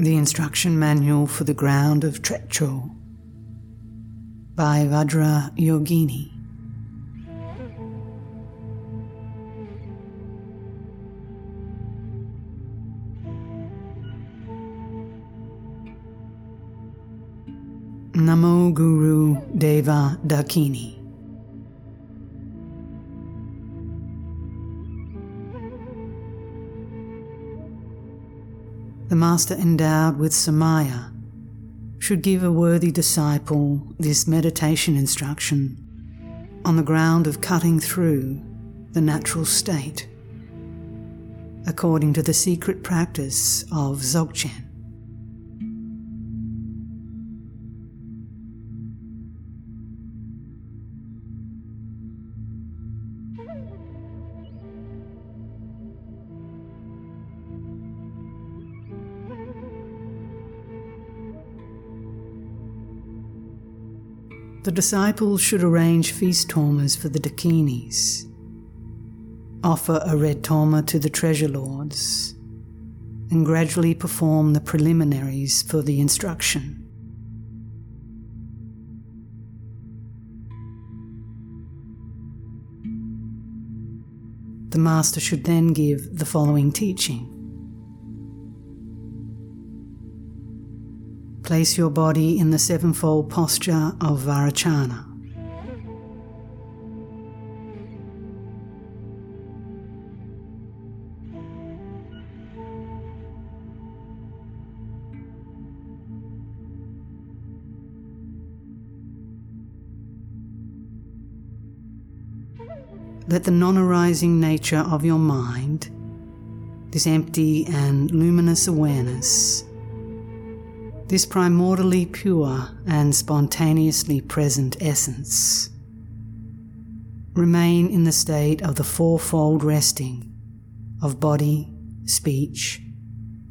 The Instruction Manual for the Ground of Trekchö by Vajra Yogini. Namo Guru Deva Dakini. Master endowed with Samaya should give a worthy disciple this meditation instruction on the ground of cutting through the natural state, according to the secret practice of Dzogchen. The disciples should arrange feast tormas for the Dakinis, offer a red torma to the treasure lords, and gradually perform the preliminaries for the instruction. The Master should then give the following teaching. Place your body in the sevenfold posture of Vairochana. Let the non arising nature of your mind, this empty and luminous awareness, this primordially pure and spontaneously present essence. Remain in the state of the fourfold resting of body, speech,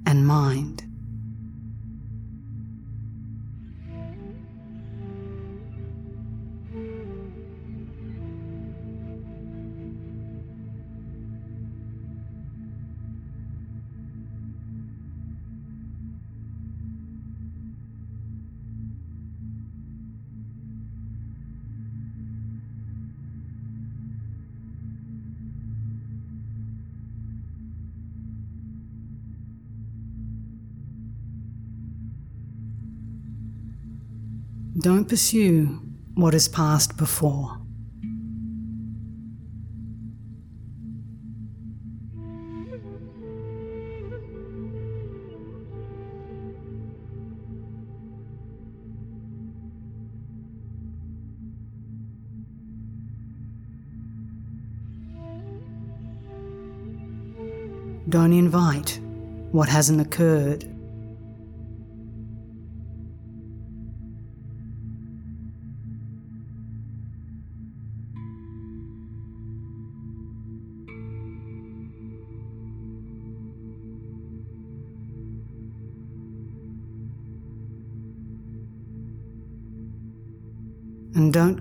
and mind. Don't pursue what has passed before. Don't invite what hasn't occurred.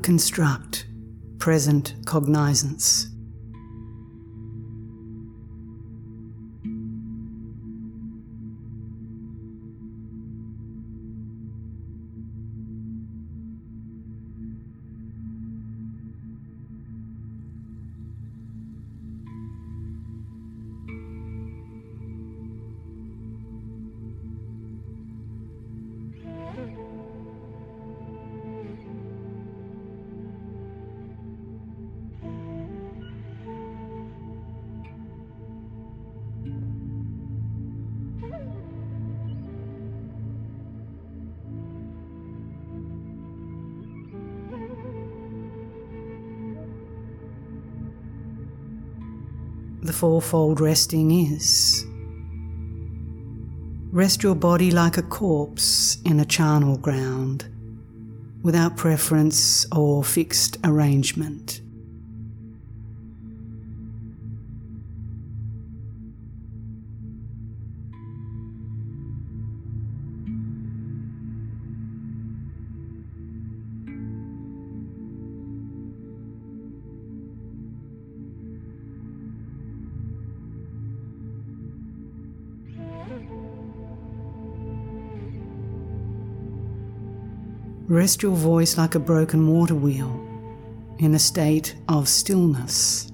Construct present cognizance. The fourfold resting is. Rest your body like a corpse in a charnel ground, without preference or fixed arrangement. Rest your voice like a broken water wheel in a state of stillness.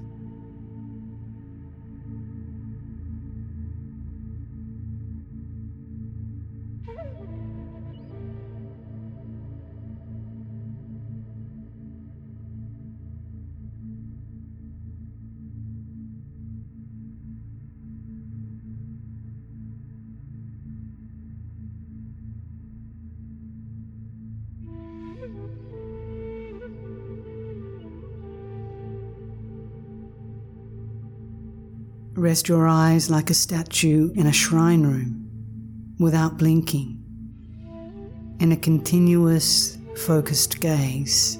Your eyes like a statue in a shrine room without blinking, in a continuous, focused gaze.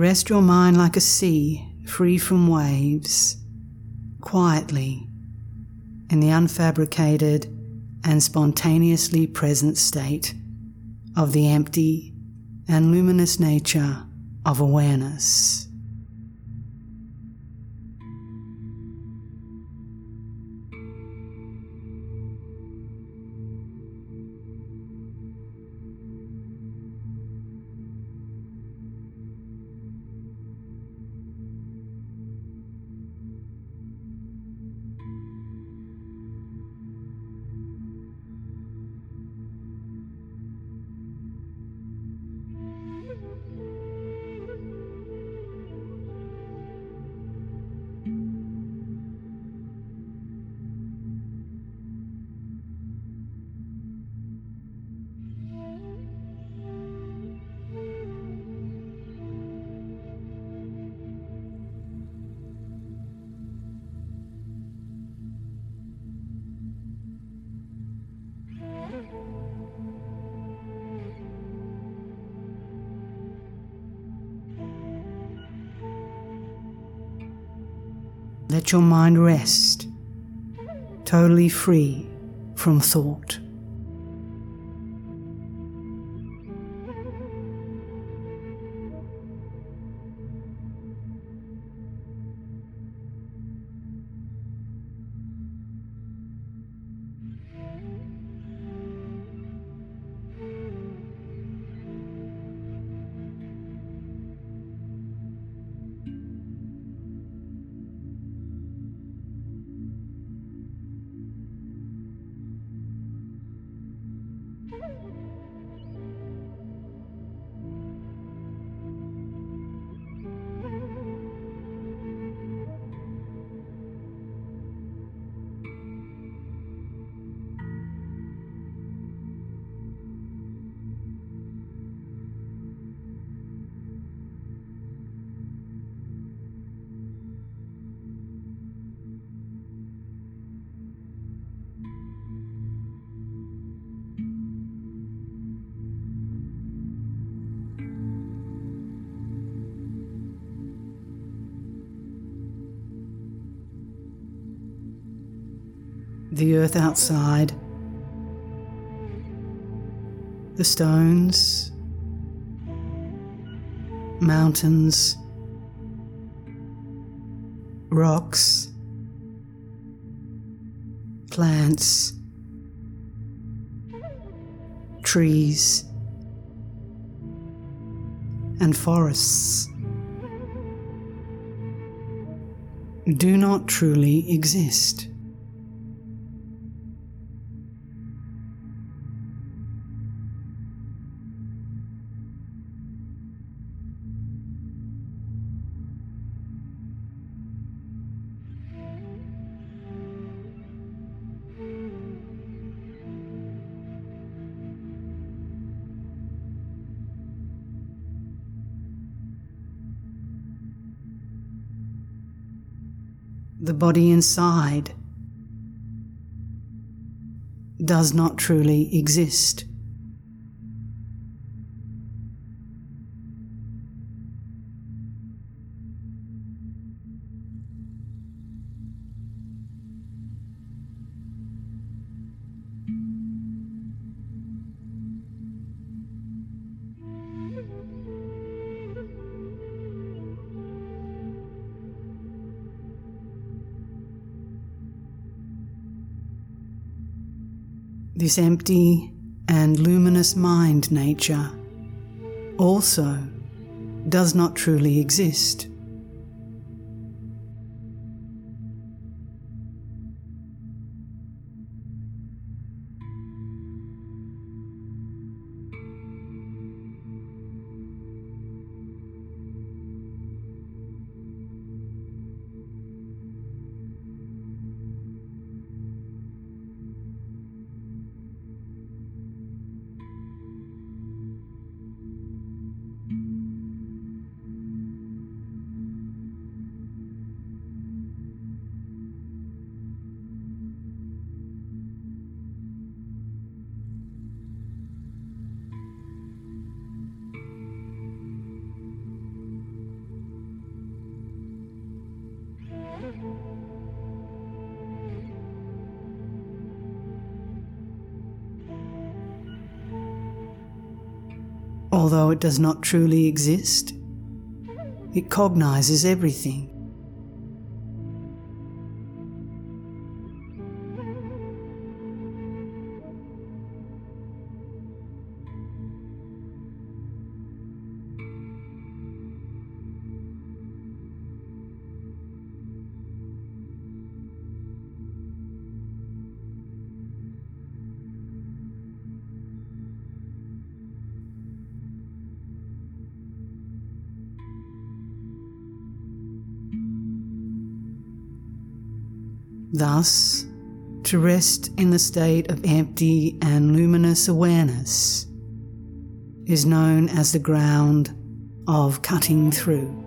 Rest your mind like a sea free from waves, quietly, in the unfabricated and spontaneously present state of the empty and luminous nature of awareness. Let your mind rest, totally free from thought. The earth outside, the stones, mountains, rocks, plants, trees, and forests do not truly exist. The body inside does not truly exist. This empty and luminous mind nature also does not truly exist. Although it does not truly exist, it cognizes everything. Thus, to rest in the state of empty and luminous awareness is known as the ground of cutting through.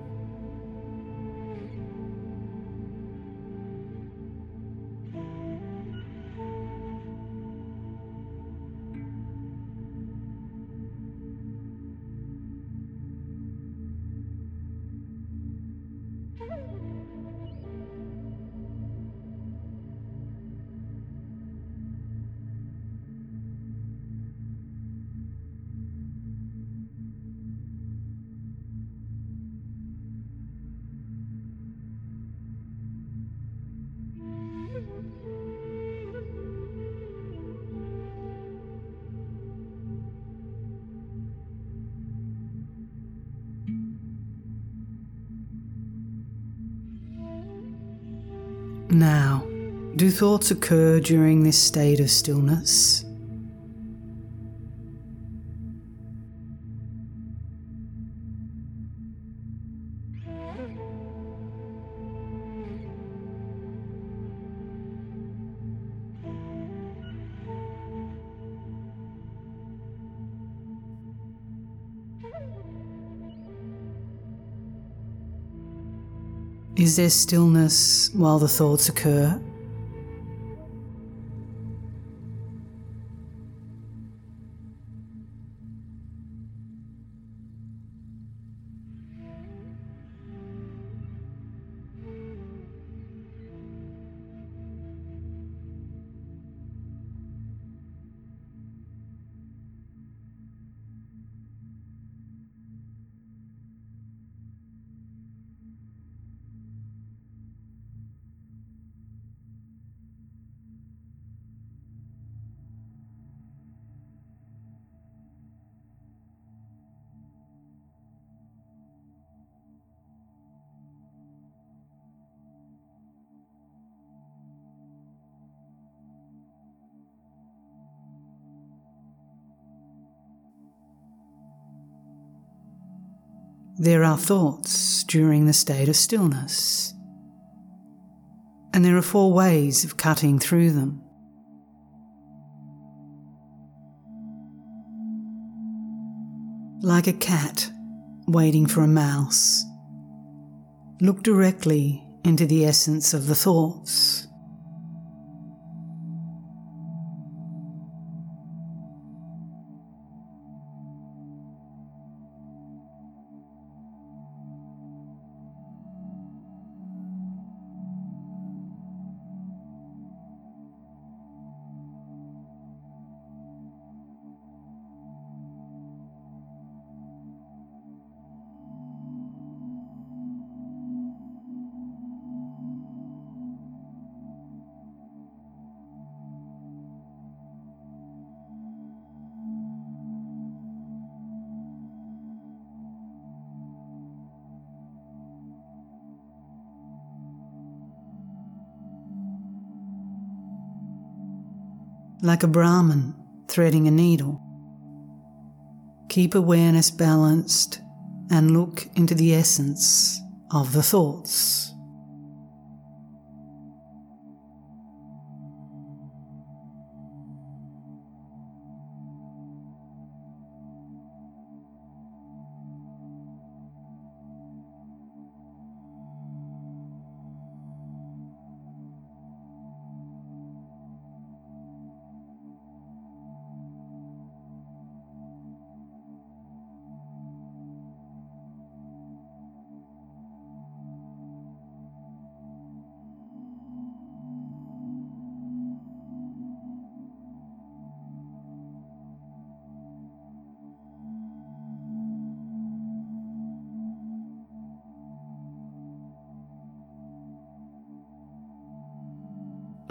Now, do thoughts occur during this state of stillness? Is there stillness while the thoughts occur? There are thoughts during the state of stillness, and there are four ways of cutting through them. Like a cat waiting for a mouse, look directly into the essence of the thoughts. Like a Brahmin threading a needle. Keep awareness balanced and look into the essence of the thoughts.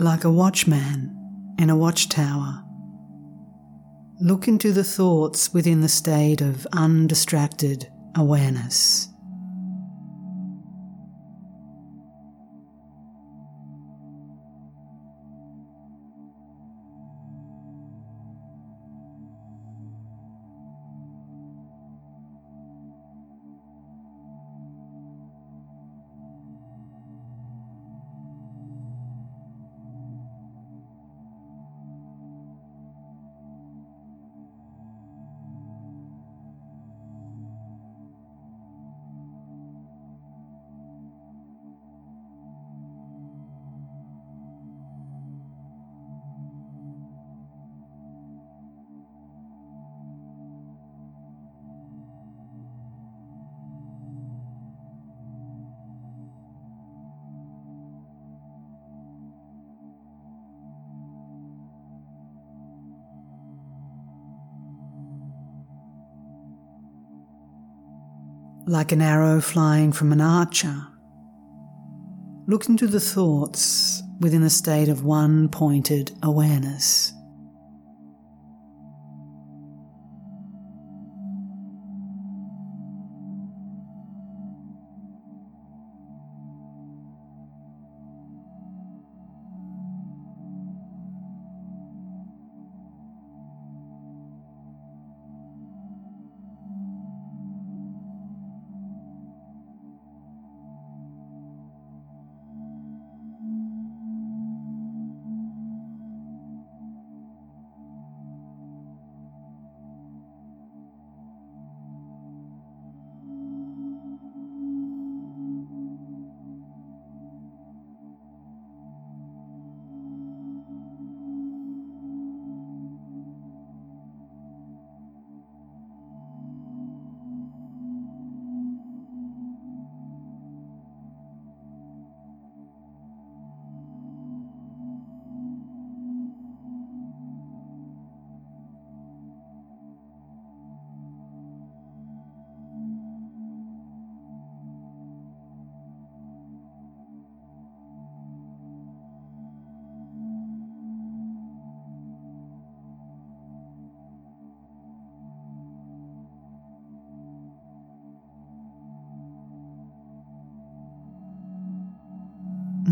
Like a watchman in a watchtower. Look into the thoughts within the state of undistracted awareness. Like an arrow flying from an archer. Look into the thoughts within a state of one pointed awareness.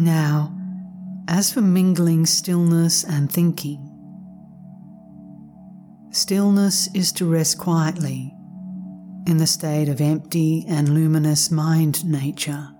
Now, as for mingling stillness and thinking, stillness is to rest quietly in the state of empty and luminous mind nature.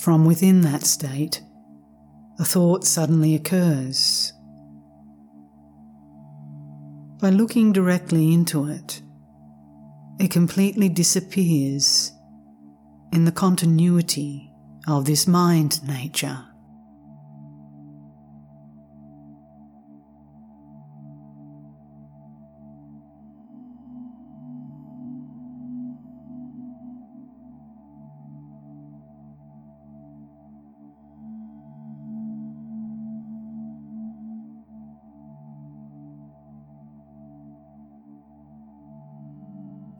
From within that state, a thought suddenly occurs. By looking directly into it, it completely disappears in the continuity of this mind nature.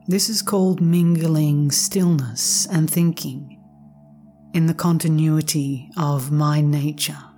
This is called mingling stillness and thinking in the continuity of my nature.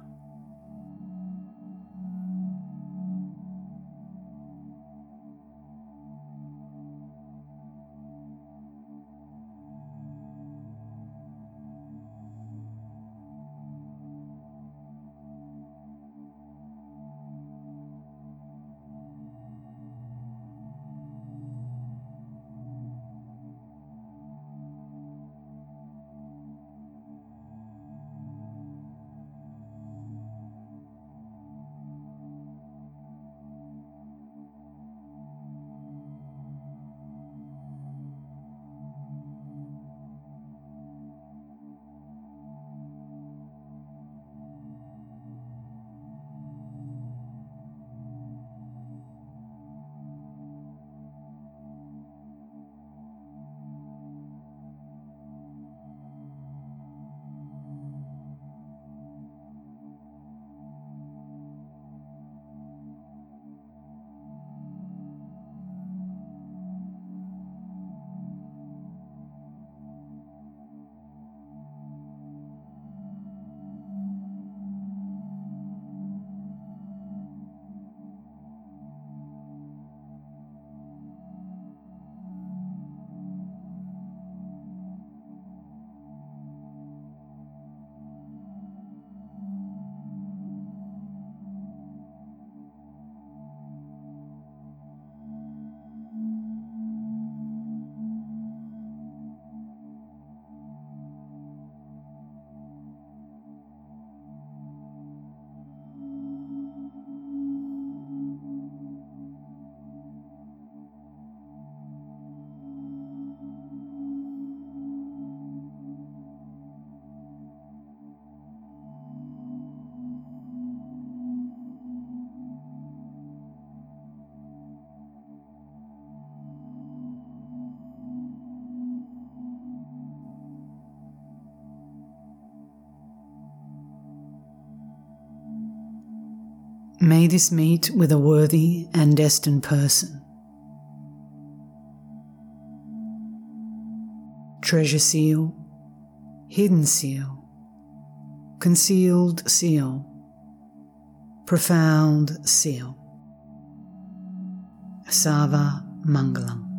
May this meet with a worthy and destined person. Treasure seal, hidden seal, concealed seal, profound seal. Sarva Mangalam.